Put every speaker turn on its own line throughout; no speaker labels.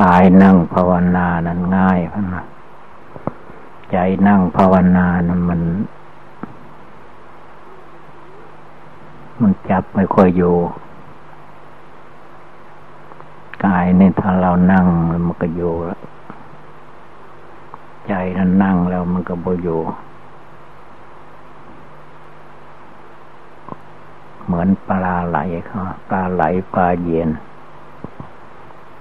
กายนั่งภาวนานั้นง่ายพันนะใจนั่งภาวนานั้นมัน มันจับไม่ค่อยอยู่ กายนี่ถ้าเรานั่งมันก็อยู่แล้วใจนั้นนั่งแล้วมันก็บ่อยู่ เหมือนปลาไหลเขาปลาไหลปลาเย็น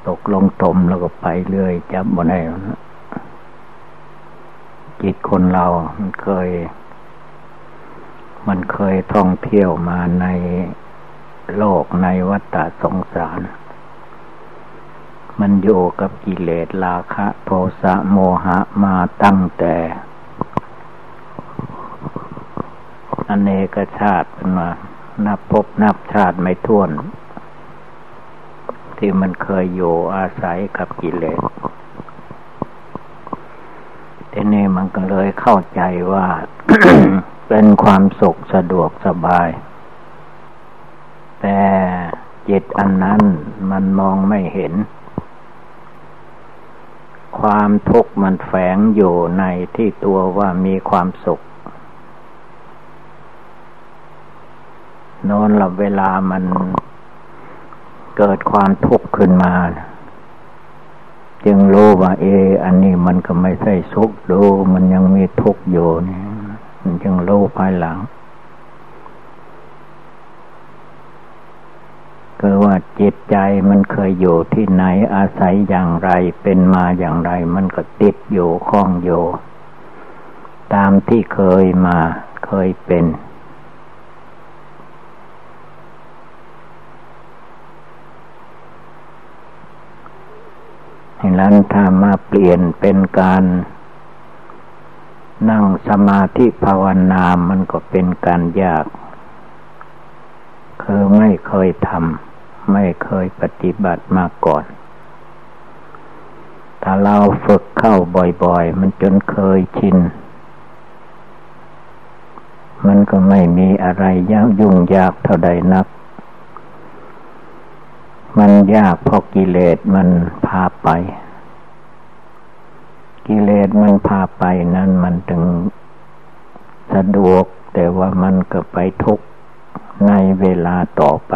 ตกลงตมแล้วก็ไปเรื่อยจับบ่ได้แล้จิตคนเรา มันเคย มันเคยท่องเที่ยวมาในโลกในวัฏสงสาร มันอยู่กับกิเลสราคะ โทสะโมหะมาตั้งแต่อเนกชาติเป็นมา นับพบนับชาติไม่ท้วน ที่มันเคยอยู่อาศัยกับกิเลสทีนี้มันก็เลยเข้าใจว่าเป็นความสุขสะดวกสบาย แต่จิตอันนั้นมันมองไม่เห็น ความทุกข์มันแฝงอยู่ในที่ตัวว่ามีความสุขนอนหลับเวลามัน เกิดความทุกข์ขึ้นมา จึงรู้ว่าเอ อันนี้มันก็ไม่ใช่สุขดูมันยังมีทุกข์อยู่นี่มันจึงรู้ภายหลังคือว่าจิตใจมันเคยอยู่ที่ไหนอาศัยอย่างไรเป็นมาอย่างไร มันก็ติดอยู่คล้องอยู่ ตามที่เคยมาเคยเป็น ดังนั้นถ้ามาเปลี่ยนเป็นการ นั่งสมาธิภาวนามันก็เป็นการยาก คือไม่เคยทำไม่เคยปฏิบัติมาก่อน ถ้าเราฝึกเข้าบ่อยๆ มันจนเคยชิน มันก็ไม่มีอะไรยากยุ่งยากเท่าใดนัก มันยากเพราะกิเลสมันพาไป กิเลสมันพาไปนั้นมันถึงสะดวก แต่ว่ามันก็ไปทุกข์ในเวลาต่อไป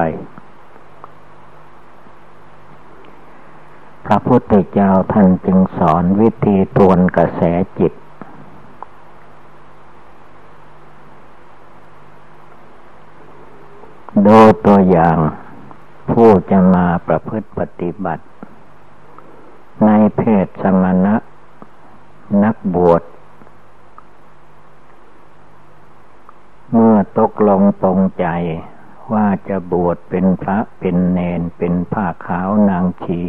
พระพุทธเจ้าท่านจึงสอนวิธีตวนกระแสจิต โดยตัวอย่าง ผู้จะมาประพฤติปฏิบัติ ในเพศสมณะ นักบวช เมื่อตกลงตรงใจว่าจะบวชเป็นพระเป็นเนนเป็นผ้าขาวนางชี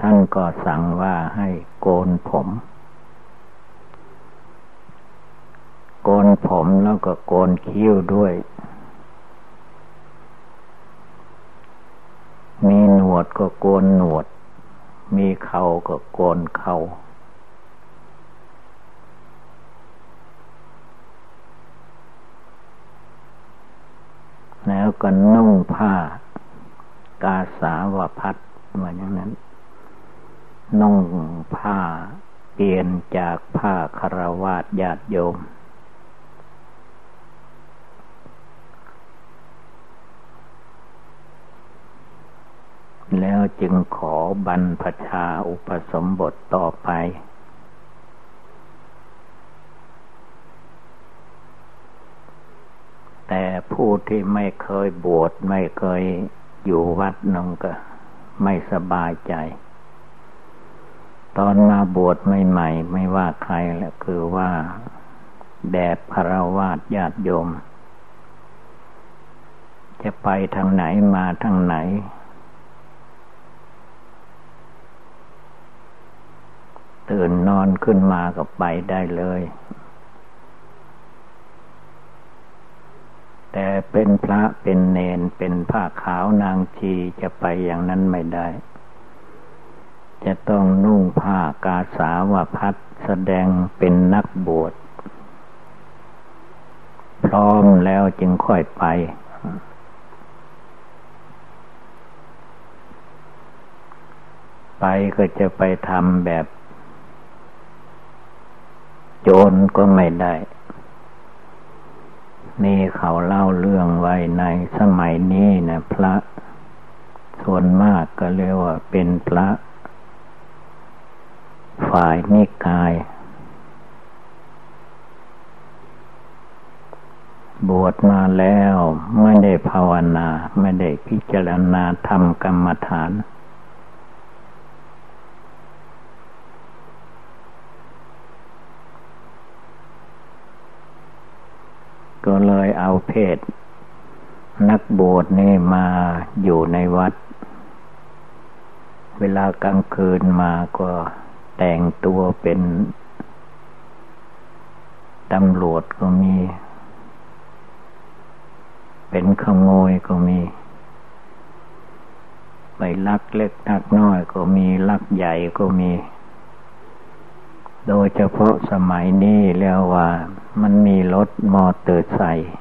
ท่านก็สั่งว่าให้โกนผม โกนผมแล้วก็โกนคิ้วด้วย มีหน วดก็โกนหนวด มีเขาก็โกนเขาแล้วก็นุ่งผ้า กาสาวพัดมาอย่างนั้น นุ่งผ้าเปลี่ยนจากผ้าคารวาสญาติโยม แล้วจึงขอบรรพชาอุปสมบทต่อไป แต่ผู้ที่ไม่เคยบวชไม่เคยอยู่วัดนองก็ไม่สบายใจ ตอนมาบวชใหม่ๆไม่ว่าใครแหละคือว่าแบบคารวาสญาติโยม จะไปทางไหนมาทางไหน ตื่นนอนขึ้นมาก็ไปได้เลย แต่เป็นพระเป็นเนนเป็นผ้าขาวนางชีจะไปอย่างนั้นไม่ได้ จะต้องนุ่งผ้ากาสาวพัดแสดงเป็นนักบวชพร้อมแล้วจึงค่อยไป ไปก็จะไปทำแบบ โจรก็ไม่ได้ นี่เขาเล่าเรื่องไว้ในสมัยนี้นะพระ ส่วนมากก็เรียกว่าเป็นพระ ฝ่ายนิกาย บวชมาแล้วไม่ได้ภาวนา ไม่ได้พิจารณาทำกรรมฐาน ก็เลยเอาเพศ นักบวชนี่มาอยู่ในวัด เวลากลางคืนมาก็แต่งตัวเป็นตำรวจก็มี เป็นขโมยก็มี ไปลักเล็กลักน้อยก็มีลักใหญ่ก็มี โดยเฉพาะสมัยนี้แล้วว่า มันมีรถมอเตอร์ไซค์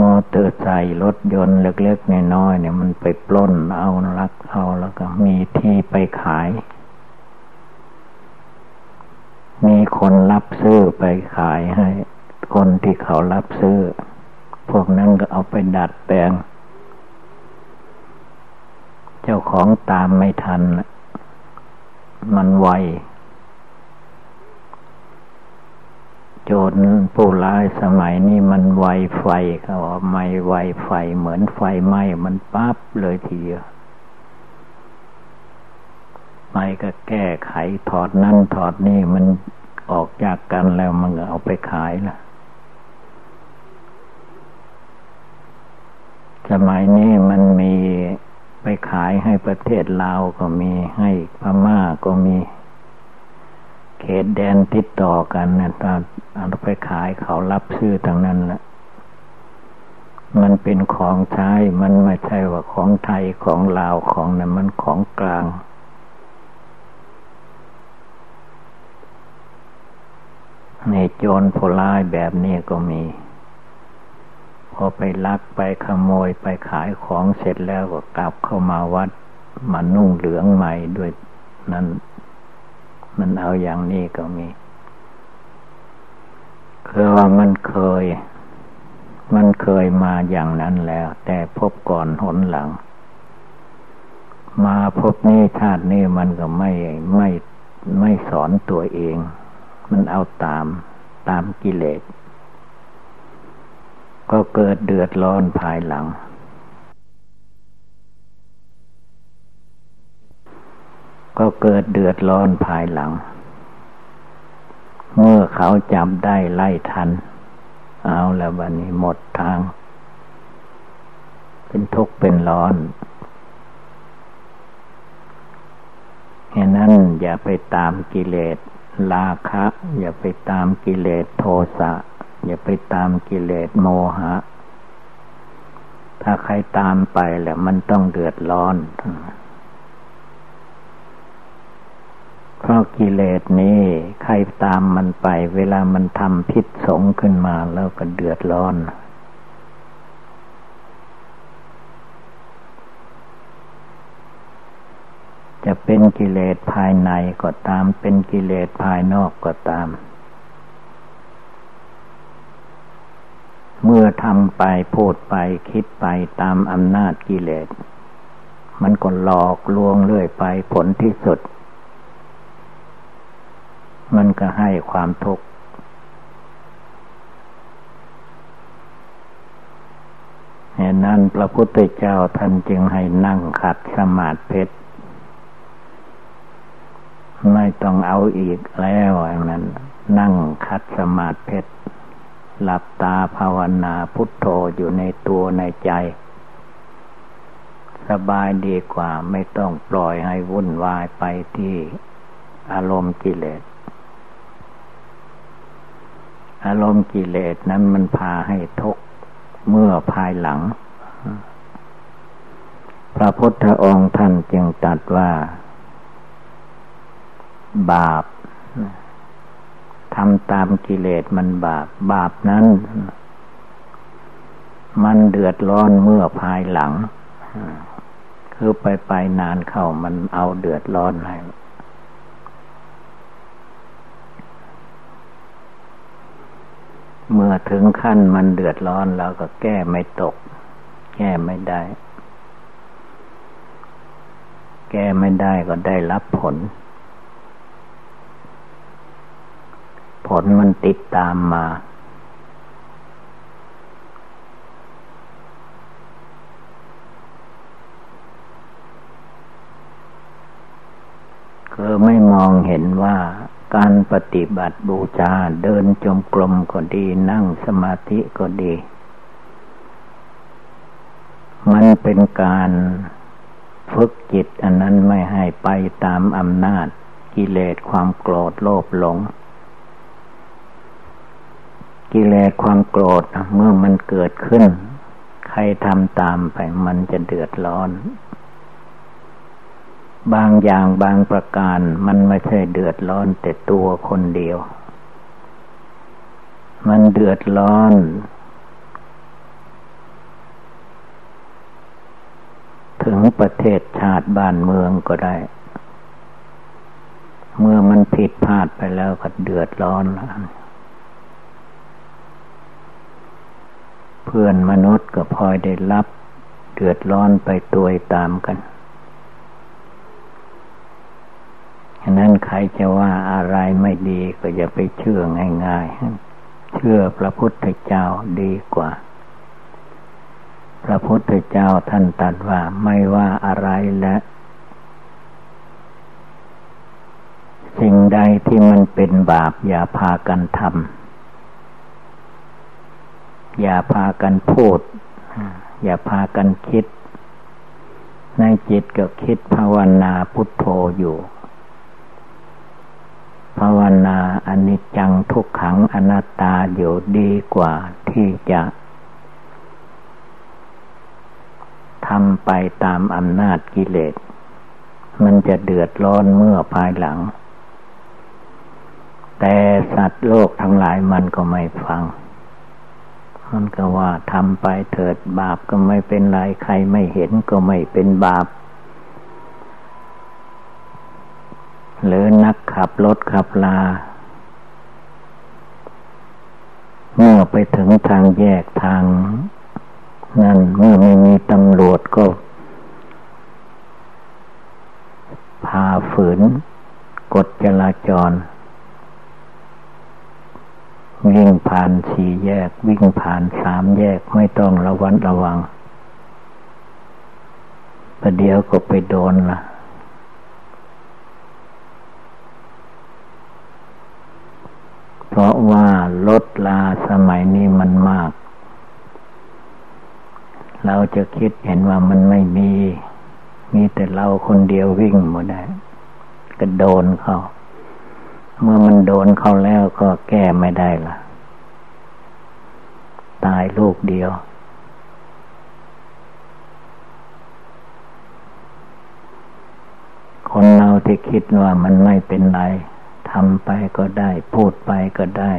มอเตอร์ไซค์รถยนต์เล็กๆน้อยๆเนี่ยมันไปปล้นเอาลักเอาแล้วก็มีที่ไปขาย มีคนรับซื้อไปขายให้ คนที่เขารับซื้อ พวกนั้นก็เอาไปดัดแปลง เจ้าของตามไม่ทันะ มันไว โจรผู้ร้ายสมัยนี้มันไวไฟเขาไม่ไวไฟเหมือนไฟไหม้มันปั๊บเลยทีเดียวไม่ก็แก้ไขถอดนั่นถอดนี่มันออกจากกันแล้วมันก็เอาไปขายล่ะ สมัยนี้มันมี ไปขายให้ประเทศลาวก็มีให้พม่าก็มี เขตแดนติดต่อกันเนี่ยตอนเอาไปขายเขารับซื้อทางนั้นแหละมันเป็นของใช้มันไม่ใช่ว่าของไทยของลาวของนั้นมันของกลางในโจรผู้ร้ายแบบนี้ก็มี พอไปลักไปขโมยไปขายของเสร็จแล้วก็กลับเข้ามาวัดมานุ่งเหลืองใหม่ด้วยนั้นมันเอาอย่างนี้ก็มีคือว่ามันเคย มันเคยมาอย่างนั้นแล้ว แต่พบก่อนหนหลัง มาพบนี้ชาตินี้มันก็ไม่ไม่ไม่สอนตัวเอง มันเอาตามตามกิเลส ก็เกิดเดือดร้อนภายหลัง ก็เกิดเดือดร้อนภายหลัง เมื่อเขาจับได้ไล่ทัน เอาแล้ววันนี้หมดทาง เป็นทุกข์เป็นร้อนเหตนั้นอย่าไปตามกิเลสราคะ อย่าไปตามกิเลสโทสะ อย่าไปตามกิเลสโมหะ ถ้าใครตามไปแหล้วมันต้องเดือดร้อนเพราะกิเลสนี้ใครตามมันไป เวลามันทำพิษสงขึ้นมาแล้วก็เดือดร้อน จะเป็นกิเลสภายในก็ตาม เป็นกิเลสภายนอกก็ตาม เมื่อทำไปพูดไปคิดไปตามอำนาจกิเลส มันก็หลอกลวงเรื่อยไปผลที่สุด มันก็ให้ความทุกข์เหตุนั้นพระพุทธเจ้าท่านจึงให้นั่งขัดสมาธิเพชรไม่ต้องเอาอีกแล้วอย่างนั้น นั่งขัดสมาธิเพชร หลับตาภาวนาพุทโธอยู่ในตัวในใจ สบายดีกว่าไม่ต้องปล่อยให้วุ่นวายไปที่อารมณ์กิเลส อารมณ์กิเลสนั้นมันพาให้ทุกข์เมื่อภายหลัง พระพุทธองค์ท่านจึงตรัสว่า บาป ทำตามกิเลสมันบาป บาปนั้น มันเดือดร้อนเมื่อภายหลัง คือไปไปนานเข้ามันเอาเดือดร้อนให้เมื่อถึงขั้นมันเดือดร้อนเราก็แก้ไม่ตก แก้ไม่ได้ แก้ไม่ได้ก็ได้รับผล ผลมันติดตามมา คือไม่มองเห็นว่าการปฏิบัติบูชาเดินจมกลมก็ดีนั่งสมาธิก็ดี มันเป็นการฝึกจิตอันนั้นไม่ให้ไปตามอำนาจกิเลสความโกรธโลภหลง กิเลสความโกรธเมื่อมันเกิดขึ้น ใครทำตามไปมันจะเดือดร้อน บางอย่างบางประการมันไม่ใช่เดือดร้อนแต่ตัวคนเดียว มันเดือดร้อน ถึงประเทศชาติบ้านเมืองก็ได้ เมื่อมันผิดพลาดไปแล้วก็เดือดร้อนแล้ว เพื่อนมนุษย์ก็พลอยได้รับ เดือดร้อนไปตัวตามกันฉะนั้นใครจะว่าอะไรไม่ดีก็อย่าไปเชื่อง่าย ๆ เชื่อพระพุทธเจ้าดีกว่า พระพุทธเจ้าท่านตรัสว่าไม่ว่าอะไรและสิ่งใดที่มันเป็นบาปอย่าพากันทำ อย่าพากันพูด อย่าพากันคิด ในจิตก็คิดภาวนาพุทโธอยู่ ภาวนาอนิจจังทุกขังอนัตตาอยู่ดีกว่าที่จะทำไปตามอำนาจกิเลส มันจะเดือดร้อนเมื่อภายหลัง แต่สัตว์โลกทั้งหลายมันก็ไม่ฟัง มันก็ว่าทำไปเถิดบาปก็ไม่เป็นไรใครไม่เห็นก็ไม่เป็นบาป หรือนักขับรถขับลา เมื่อไปถึงทางแยกทาง นั่นเมื่อไม่มีตำรวจก็ พาฝืน กฎจราจร วิ่งผ่านสี่แยก วิ่งผ่านสามแยกไม่ต้องระวัดระวังประเดี๋ยวก็ไปโดนละเพราะว่ารถลาสมัยนี้มันมาก เราจะคิดเห็นว่ามันไม่มี มีแต่เราคนเดียววิ่งหมดได้ก็โดนเขา เมื่อมันโดนเขาแล้วก็แก้ไม่ได้ละตายลูกเดียว คนเราที่คิดว่ามันไม่เป็นไรทำไปก็ได้ พูดไปก็ได้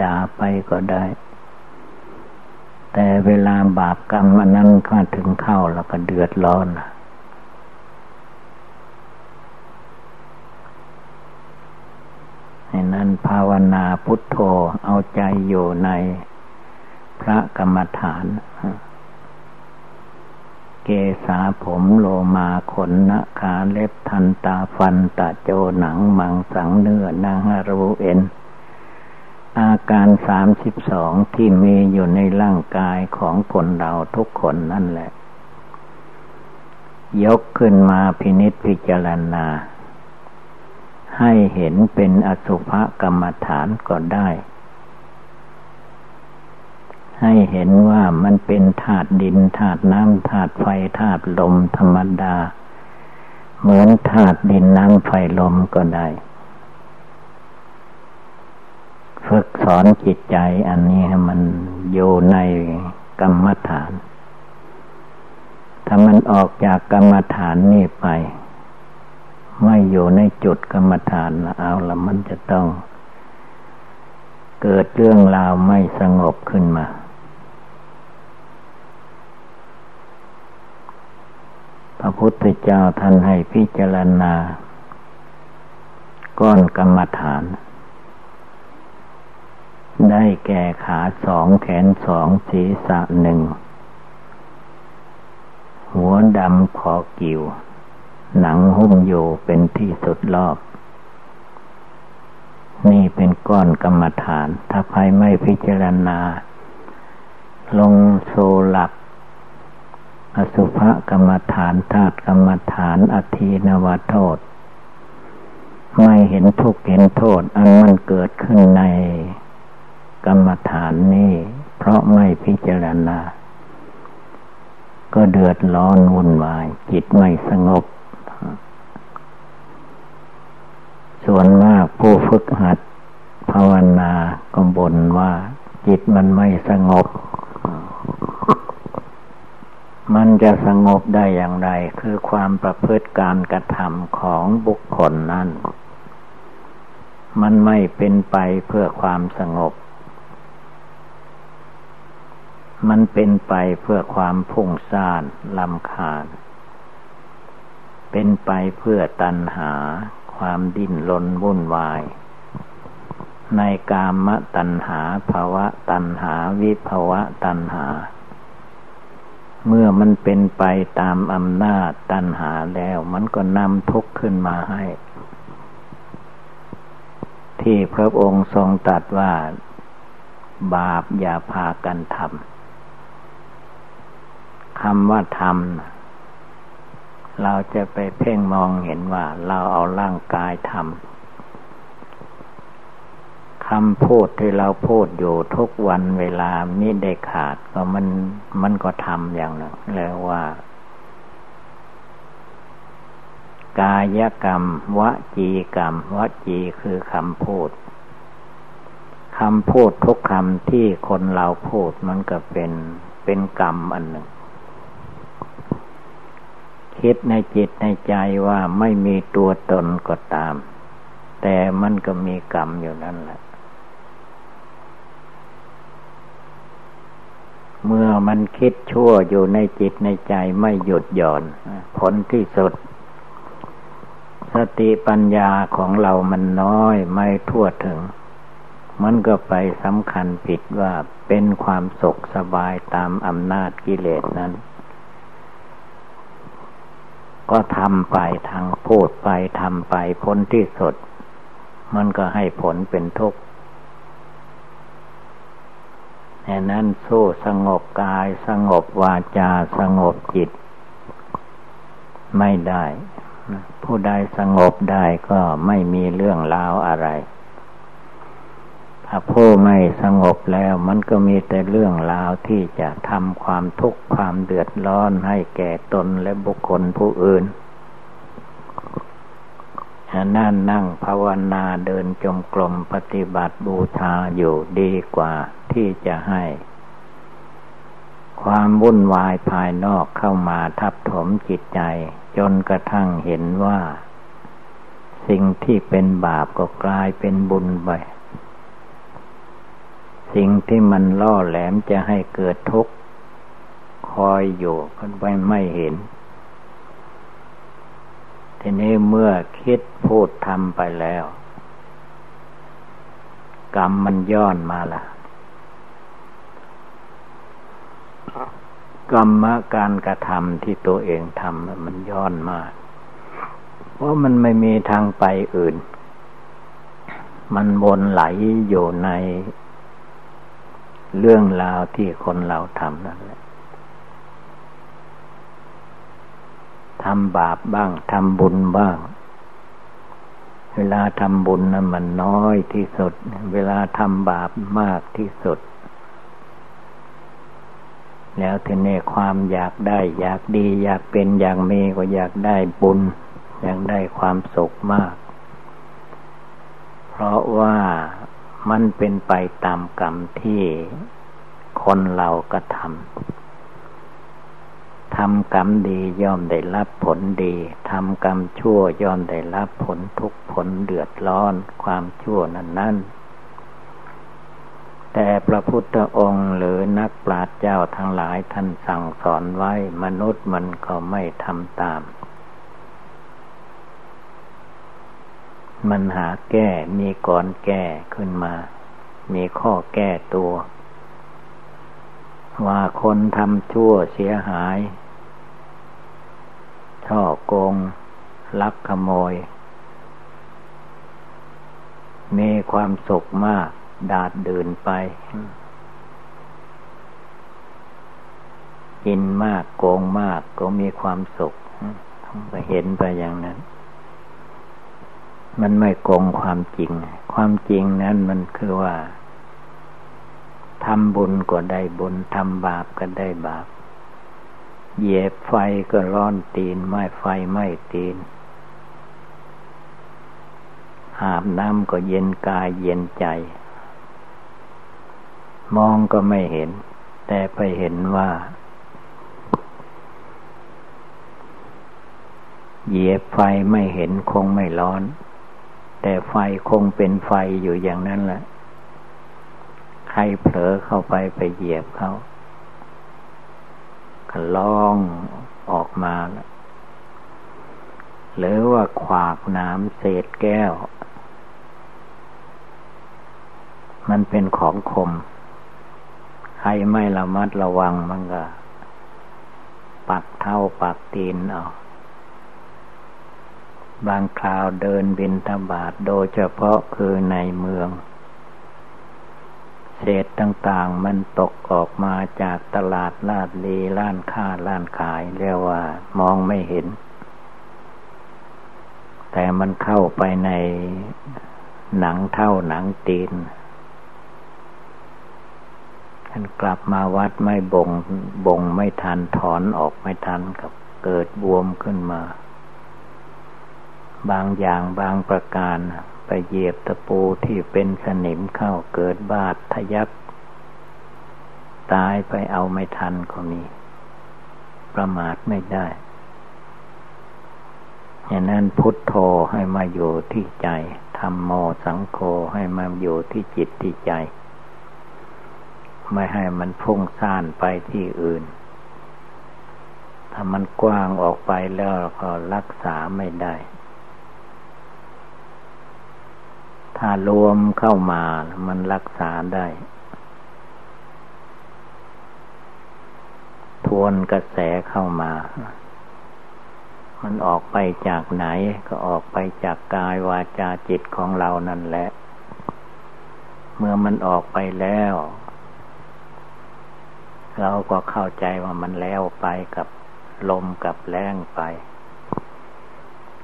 ด่าไปก็ได้ แต่เวลาบาปกรรมอันนั้นข้าถึงเข้าแล้วก็เดือดร้อนนั้นภาว นาพุทโธเอาใจอยู่ในพระกรรมฐาน เกษาผมโลมาขนนะขาเล็บทันตาฟันตะโจหนังมังสังเนื้อนางรูเอ็น อาการสามสิบสองที่มีอยู่ในร่างกายของคนเราทุกคนนั่นแหละ ยกขึ้นมาพินิษพิจารณา ให้เห็นเป็นอสุภกรรมฐานก็ได้ ให้เห็นว่ามันเป็นธาตุดินธาตุน้ำธาตุไฟธาตุลมธรรมดา เหมือนธาตุดินน้ำไฟลมก็ได้ ฝึกสอนจิตใจอันนี้ให้มันอยู่ในกรรมฐาน ถ้ามันออกจากกรรมฐานนี่ไป ไม่อยู่ในจุดกรรมฐานเอาละมันจะต้อง เกิดเรื่องราวไม่สงบขึ้นมา พระพุทธเจ้าท่านให้พิจารณา ก้อนกรรมฐาน ได้แก่ขาสองแขนสองศีรษะหนึ่งหัวดำคอกิ่ว หนังหุ้มอยู่เป็นที่สุดรอบ นี่เป็นก้อนกรรมฐาน ถ้าใครไม่พิจารณา ลงโซหลัก อสุภกรรมฐานธาตุกรรมฐานอธีนวโทษ ไม่เห็นทุกข์เห็นโทษ อันมันเกิดขึ้นในกรรมฐานนี้เพราะไม่พิจารณา ก็เดือดร้อนวุ่นวาย จิตไม่สงบ ส่วนมากผู้ฝึกหัด ภาวนาก็บ่นว่า จิตมันไม่สงบ มันจะสงบได้อย่างไร คือความประพฤติการกระทำของบุคคลนั้น มันไม่เป็นไปเพื่อความสงบ มันเป็นไปเพื่อความพุ่งซ่านลำคาญ เป็นไปเพื่อตัณหา ความดิ้นรนวุ่นวาย ในกามตัณหาภาวะตัณหาวิภาวะตัณหา เมื่อมันเป็นไปตามอำนาจตัณหาแล้วมันก็นำทุกข์ขึ้นมาให้ ที่พระองค์ทรงตรัสว่า บาปอย่าพากันทำคำว่าทำ เราจะไปเพ่งมองเห็นว่าเราเอาร่างกายทำคำพูดที่เราพูดอยู่ทุกวันเวลามิได้ขาดก็มันมันก็ทำอย่างหนึ่งแล้วว่า กายกรรม วจีกรรม วจีคือคำพูดคำพูดทุกคำที่คนเราพูดมันก็เป็นเป็นกรรมอันหนึ่ง คิดในจิตในใจว่าไม่มีตัวตนก็ตาม แต่มันก็มีกรรมอยู่นั่นแหละ เมื่อมันคิดชั่วอยู่ในจิตในใจไม่หยุดหย่อน ผลที่สุด สติปัญญาของเรามันน้อยไม่ทั่วถึง มันก็ไปสำคัญผิดว่าเป็นความสุขสบายตามอำนาจกิเลสนั้น ก็ทำไปทางพูดไปทำไปพ้นที่สุด มันก็ให้ผลเป็นทุกข์แน่นั้นสู้สงบกายสงบวาจาสงบจิต ไม่ได้ ผู้ใดสงบได้ก็ไม่มีเรื่องราวอะไร ถ้าผู้ไม่สงบแล้ว มันก็มีแต่เรื่องราวที่จะทำความทุกข์ความเดือดร้อนให้แก่ตนและบุคคลผู้อื่นนั่นนั่งภาวนาเดินจงกรมปฏิบัติบูชาอยู่ดีกว่าที่จะให้ ความวุ่นวายภายนอกเข้ามาทับถมจิตใจ จนกระทั่งเห็นว่า สิ่งที่เป็นบาปก็กลายเป็นบุญไป สิ่งที่มันล่อแหลมจะให้เกิดทุกข์คอยอยู่ก็ไม่ไม่เห็น ทีนี้เมื่อคิดพูดทำไปแล้ว กรรมมันย้อนมาละกรรมการกระทำที่ตัวเองทำมันย้อนมาเพราะมันไม่มีทางไปอื่น มันวนไหลอยู่ใน เรื่องราวที่คนเราทำนั่นแหละทำบาปบ้างทำบุญบ้าง เวลาทำบุญนั้นมันน้อยที่สุด เวลาทำบาปมากที่สุด แล้วทีนี้ความอยากได้ อยากดี อยากเป็นอย่างมีก็อยากได้บุญ อยากได้ความสุขมาก เพราะว่า มันเป็นไปตามกรรมที่คนเราก็ทำ ทำกรรมดีย่อมได้รับผลดี ทำกรรมชั่วย่อมได้รับผลทุกผลเดือดร้อนความชั่วนั้นนั้นแต่พระพุทธองค์หรือนักปราชญ์เจ้าทั้งหลายท่านสั่งสอนไว้มนุษย์มันก็ไม่ทำตาม มันหาแก้มีก่อนแก้ขึ้นมา มีข้อแก้ตัว ว่าคนทำชั่วเสียหาย ช่อโกง ลักขโมย มีความสุขมาก ดาดเดินไป กินมากโกงมากก็มีความสุขไปเห็นไปอย่างนั้น มันไม่โกงความจริง ความจริงนั้นมันคือว่าทำบุญก็ได้บุญทำบาปก็ได้บาป เหยียบไฟก็ร้อนตีน ไม่ไฟไม่ตีนอาบน้ำก็เย็นกายเย็นใจ มองก็ไม่เห็น แต่ไปเห็นว่า เหยียบไฟไม่เห็นคงไม่ร้อน แต่ไฟคงเป็นไฟอยู่อย่างนั้นแหละใครเผลอเข้าไปไปเหยียบเขาก็ล่องออกมาแล้วหรือว่าขวากน้ำเศษแก้ว มันเป็นของคม ใครไม่ระมัดระวังมันก็ ปักเท้าปักตีนเอา บางคราวเดินบินทบาทโดยเฉพาะคือในเมือง เศษต่างๆมันตกออกมาจากตลาดลาดลีล้านค้าล้านขายเรียกว่ามองไม่เห็น แต่มันเข้าไปในหนังเท่าหนังตีนท่านกลับมาวัดไม่บงบงไม่ทันถอนออกไม่ทันกับเกิดบวมขึ้นมา บางอย่างบางประการไปเหยียบตะปูที่เป็นสนิมเข้าเกิดบาดทะยักตายไปเอาไม่ทันก็มี ประมาทไม่ได้อย่างนั้นพุทโธให้มาอยู่ที่ใจธรรมโมสังโฆให้มาอยู่ที่จิตที่ใจ ไม่ให้มันพุ่งซ่านไปที่อื่น ถ้ามันกว้างออกไปแล้วก็รักษาไม่ได้ ถ้ารวมเข้ามามันรักษาได้ ทวนกระแสเข้ามา มันออกไปจากไหนก็ออกไปจากกายวาจาจิตของเรานั่นแหละ เมื่อมันออกไปแล้ว เราก็เข้าใจว่ามันแล้วไปกับลมกับแรงไป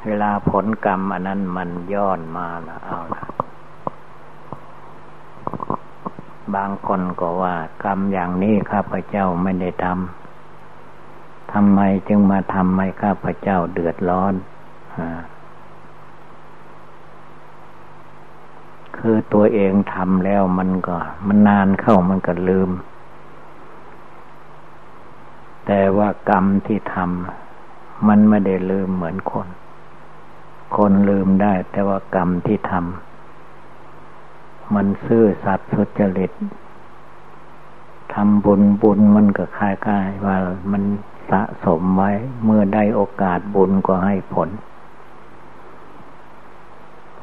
เวลาผลกรรมอันนั้นมันย้อนมาละเอาละ บางคนก็ว่า กรรมอย่างนี้ข้าพเจ้าไม่ได้ทำทำไมจึงมาทำให้ข้าพเจ้าเดือดร้อนอคือตัวเองทำแล้วมันก็ มันนานเข้ามันก็ลืม แต่ว่ากรรมที่ทำมันไม่ได้ลืมเหมือนคน คนลืมได้ แต่ว่ากรรมที่ทำ มันซื่อสัตย์สุจริตทำบุญบุญมันก็คล้ายว่ามันสะสมไว้ เมื่อได้โอกาสบุญก็ให้ผล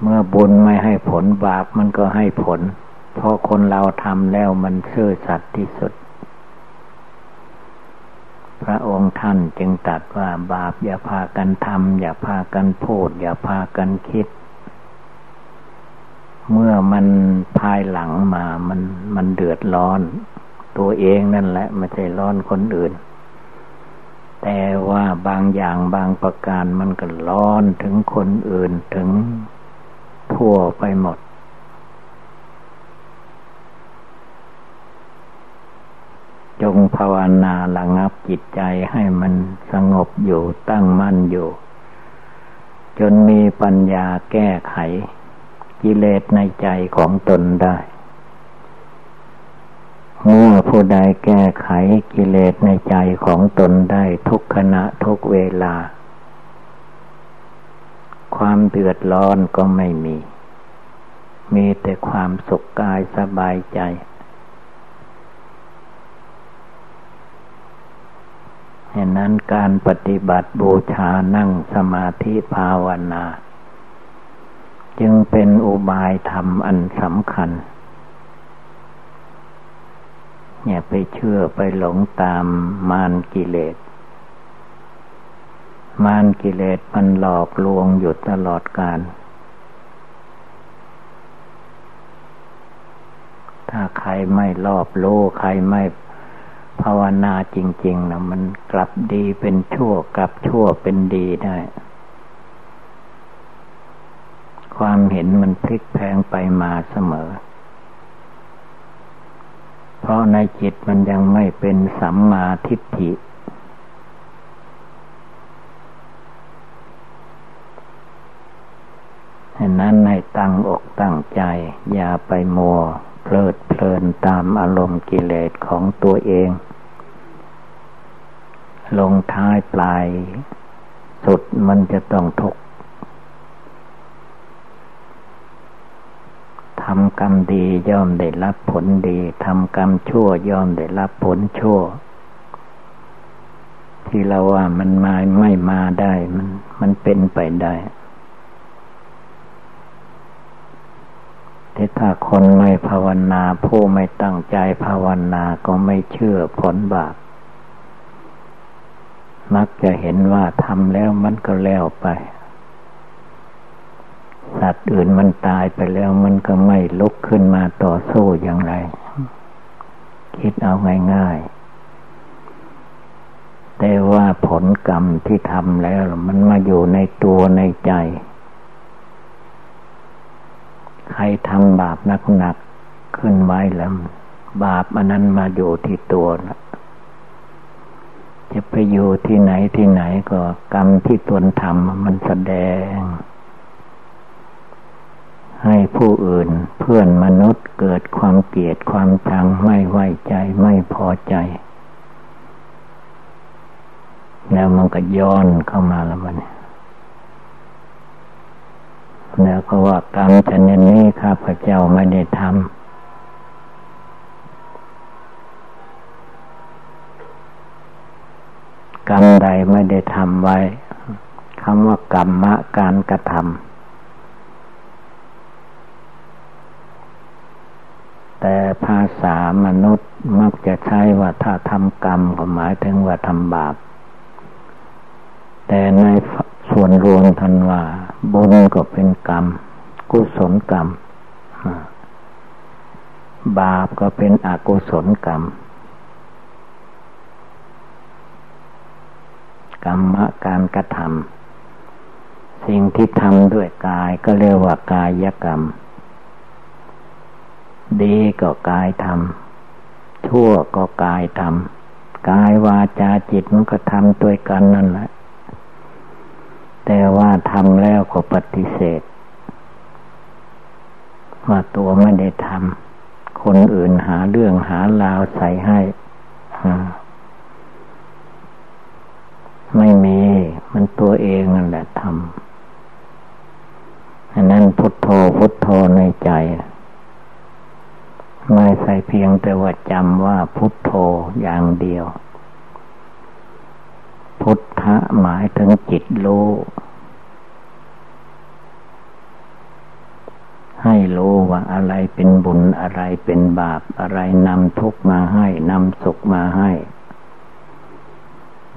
เมื่อบุญไม่ให้ผลบาปมันก็ให้ผล เพราะคนเราทำแล้วมันซื่อสัตย์ที่สุด พระองค์ท่านจึงตัดว่าบาปอย่าพากันทำอย่าพากันพูด อย่าพากันคิด มันภายหลังมา มันมันเดือดร้อน ตัวเองนั่นแหละไม่ใช่ร้อนคนอื่น แต่ว่าบางอย่างบางประการมันก็ร้อนถึงคนอื่นถึงทั่วไปหมด จงภาวนาระงับจิตใจให้มันสงบอยู่ตั้งมั่นอยู่ จนมีปัญญาแก้ไข กิเลสในใจของตนได้ เมื่อผู้ใดแก้ไขกิเลสในใจของตนได้ทุกขณะทุกเวลา ความเดือดร้อนก็ไม่มี มีแต่ความสุขกายสบายใจฉะนั้นการปฏิบัติบูชานั่งสมาธิภาวนา จึงเป็นอุบายธรรมอันสำคัญ อย่าไปเชื่อไปหลงตามมารกิเลส มารกิเลสมันหลอกลวงอยู่ตลอดกาลถ้าใครไม่รอบรู้ใครไม่ภาวนาจริง ๆนะมันกลับดีเป็นชั่ว กลับชั่วเป็นดีได้ ความเห็นมันพลิกแพงไปมาเสมอ เพราะในจิตมันยังไม่เป็นสัมมาทิฏฐิ ฉะนั้นให้ตั้งอกตั้งใจ อย่าไปมัวเพลิดเพลินตามอารมณ์กิเลสของตัวเอง ลงท้ายปลาย สุดมันจะต้องทุกข์ ทำกรรมดีย่อมได้รับผลดีทำกรรมชั่วย่อมได้รับผลชั่ว ที่เราว่ามันมาไม่มาได้มันมันเป็นไปได้ที่ถ้าคนไม่ภาวนาผู้ไม่ตั้งใจภาวนาก็ไม่เชื่อผลบาปมักจะเห็นว่าทำแล้วมันก็แล้วไป สัตว์อื่นมันตายไปแล้วมันก็ไม่ลุกขึ้นมาต่อสู้อย่างไร คิดเอาง่ายๆ แต่ว่าผลกรรมที่ทำแล้วมันมาอยู่ในตัวในใจ ใครทำบาปหนักๆขึ้นไว้แล้วบาปอันนั้นมาอยู่ที่ตัวนะจะไปอยู่ที่ไหนที่ไหนก็กรรมที่ตนทำมันแสดง ผู้อื่น เพื่อนมนุษย์เกิดความเกลียดความชังไม่ไว้ใจไม่พอใจ แล้วมันก็ย้อนเข้ามาแล้วมันแล้วก็ว่ากรรมชนิดนี้ข้าพเจ้าไม่ได้ทำกรรมใดไม่ได้ทำไว้คำว่ากรรมะการกระทำ แต่ภาษามนุษย์มักจะใช้ว่าถ้าทำกรรมก็หมายถึงว่าทำบาป แต่ในส่วนรวมทันว่าบุญก็เป็นกรรม กุศลกรรม บาปก็เป็นอกุศลกรรม กรรมการกระทำสิ่งที่ทำด้วยกายก็เรียกว่ากายกรรม ดีก็กายทำชั่วก็กายทำกายวาจาจิตมันก็ทำด้วยกันนั่นแหละ แต่ว่าทำแล้วก็ปฏิเสธ ว่าตัวไม่ได้ทำคนอื่นหาเรื่องหาราวใส่ให้ไม่มี มันตัวเองนั่นแหละทำอันนั้นพุทโธพุทโธในใจ ไม่ใส่เพียงแต่ว่าจำว่าพุทโธอย่างเดียว พุทธะหมายถึงจิตรู้ให้รู้ว่าอะไรเป็นบุญอะไรเป็นบาปอะไรนำทุกมาให้นำสุขมาให้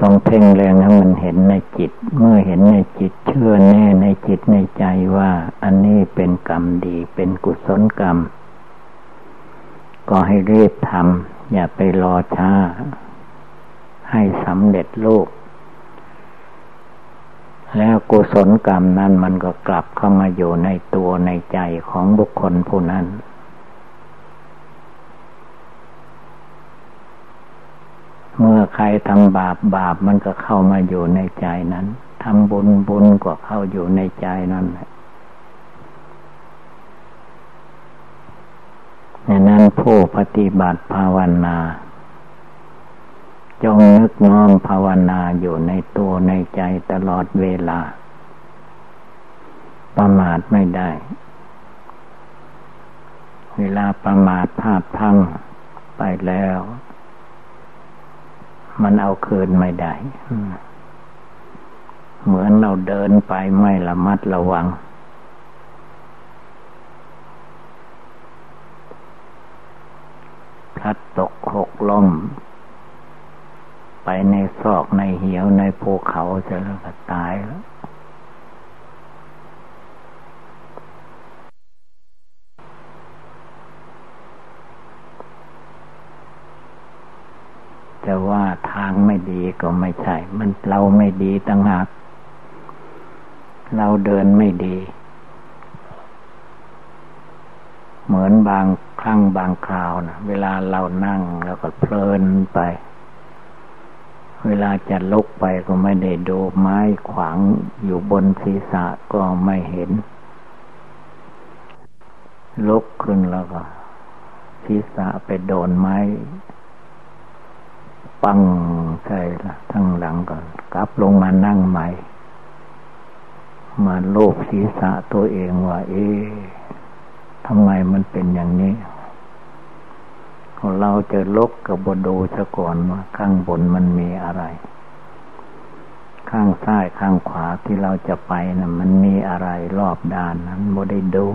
ต้องเพ่งแรงให้มันเห็นในจิต เมื่อเห็นในจิตเชื่อแน่ในจิตในใจว่า อันนี้เป็นกรรมดีเป็นกุศลกรรม ก็ให้รีบทำอย่าไปรอช้า ให้สำเร็จลูกแล้วกุศลกรรมนั้นมันก็กลับเข้ามาอยู่ในตัวในใจของบุคคลผู้นั้น เมื่อใครทำบาปบาปมันก็เข้ามาอยู่ในใจนั้นทำบุญบุญก็เข้าอยู่ในใจนั้นแหละ ดังนั้นผู้ปฏิบัติภาวนา จงนึกน้อมภาวนาอยู่ในตัวในใจตลอดเวลา ประมาทไม่ได้ เวลาประมาทพลาดพังไปแล้ว มันเอาคืนไม่ได้ เหมือนเราเดินไปไม่ระมัดระวัง พลัดตกหกล้ม ไปในซอกในเหี่ยวในภูเขาจะแล้วก็ตายแล้วจะว่าทางไม่ดีก็ไม่ใช่ มันเราไม่ดีต่างหาก เราเดินไม่ดี เหมือนบาง ครั้งบางคราวนะเวลาเรานั่งแล้วก็เพลินไป เวลาจะลุกไปก็ไม่ได้ดูไม้ขวางอยู่บนศีรษะก็ไม่เห็น ลุกขึ้นแล้วก็ศีรษะไปโดนไม้ ปังใช่ละทั้งหลังก่อนกลับลงมานั่งใหม่ มาโลบศีรษะตัวเองว่า เอ๊ะำไมมันเป็นอย่างนี้เราจะลกกับบดูซะก่อนว่าข้างบนมันมีอะไร ข้างซ้ายข้างขวาที่เราจะไปนะ่ะ มันมีอะไรรอบด้านนั้นบ่ได้ดู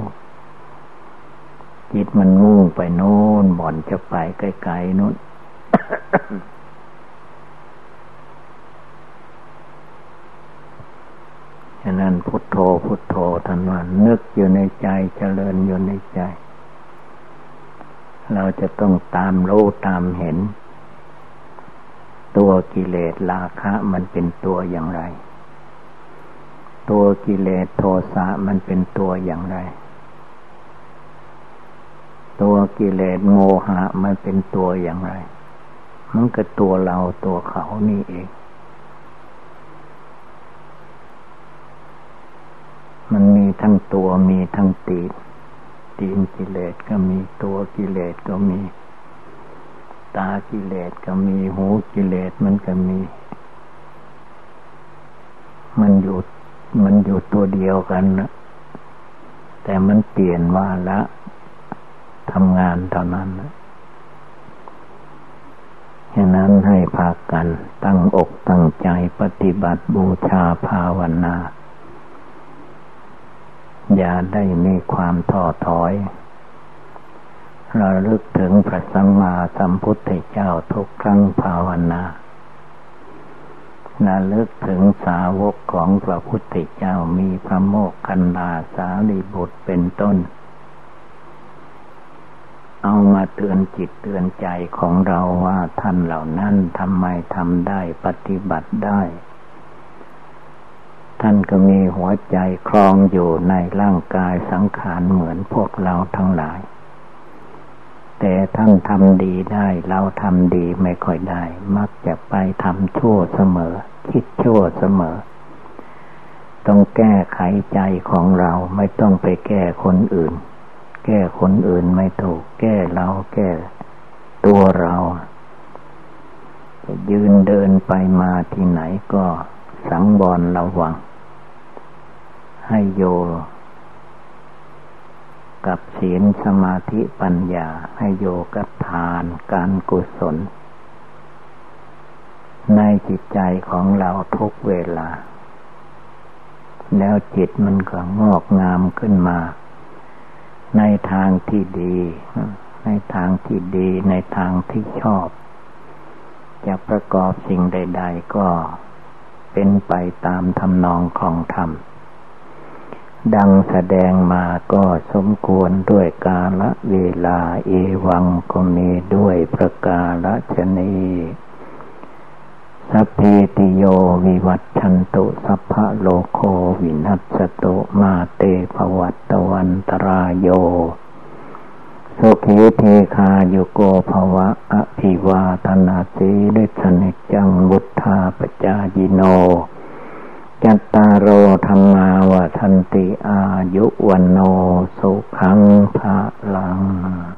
จิตมันงูไปโน่นบ่อนจะไปไกลๆนู้น ฉะนั้นพุทโธพุทโธท่านว่านึกอยู่ในใจเจริญอยู่ในใจ เราจะต้องตามรู้ตามเห็น ตัวกิเลสราคะมันเป็นตัวอย่างไร ตัวกิเลสโทสะมันเป็นตัวอย่างไร ตัวกิเลสโมหะมันเป็นตัวอย่างไร มันก็ตัวเราตัวเขานี่เอง มันมีทั้งตัวมีทั้งตีนตีนกิเลสก็มีตัวกิเลสก็มี ตากิเลสก็มีหูกิเลสมันก็มี มันอยู่มันอยู่ตัวเดียวกันนะแต่มันเปลี่ยนว่าละทำงานเท่านั้นนะฉะนั้นให้พากันตั้งอกตั้งใจปฏิบัติบูชาภาวนา อย่าได้มีความท้อถอยระลึกถึงพระสัมมาสัมพุทธเจ้าทุกครั้งภาวนาระลึกถึงสาวกของพระพุทธเจ้ามีพระโมกขันดาสาลีบุตรเป็นต้น เอามาเตือนจิตเตือนใจของเราว่าท่านเหล่านั้นทำไมทำได้ปฏิบัติได้ ท่านก็มีหัวใจคลองอยู่ในร่างกายสังขารเหมือนพวกเราทั้งหลาย แต่ท่านทำดีได้ เราทำดีไม่ค่อยได้ มักจะไปทำชั่วเสมอ คิดชั่วเสมอ ต้องแก้ไขใจของเราไม่ต้องไปแก้คนอื่น แก้คนอื่นไม่ถูก แก้เราแก้ตัวเรายืนเดินไปมาที่ไหนก็สังวรระวัง ให้โยกับศีลสมาธิปัญญาให้โยกับทานการกุศล ในจิตใจของเราทุกเวลา แล้วจิตมันก็งอกงามขึ้นมา ในทางที่ดี ในทางที่ดีในทางที่ชอบ จะประกอบสิ่งใด ๆ ก็เป็นไปตามทำนองของธรรม ดังแสดงมาก็สมควรด้วยกาละเวลาเอวังก็มีด้วยประกาละชนีสัพพิติโยวิวัตชันตุสัพพะโลโควินัสตุมาเตภวัตวันตรายโยสุขีเทคาโยโกภวะอภิวาธนาสีริสนิจังบุทธาปจายิโน จัตตารโอธรรมาวทันติอายุวันโนสุขังภะลัง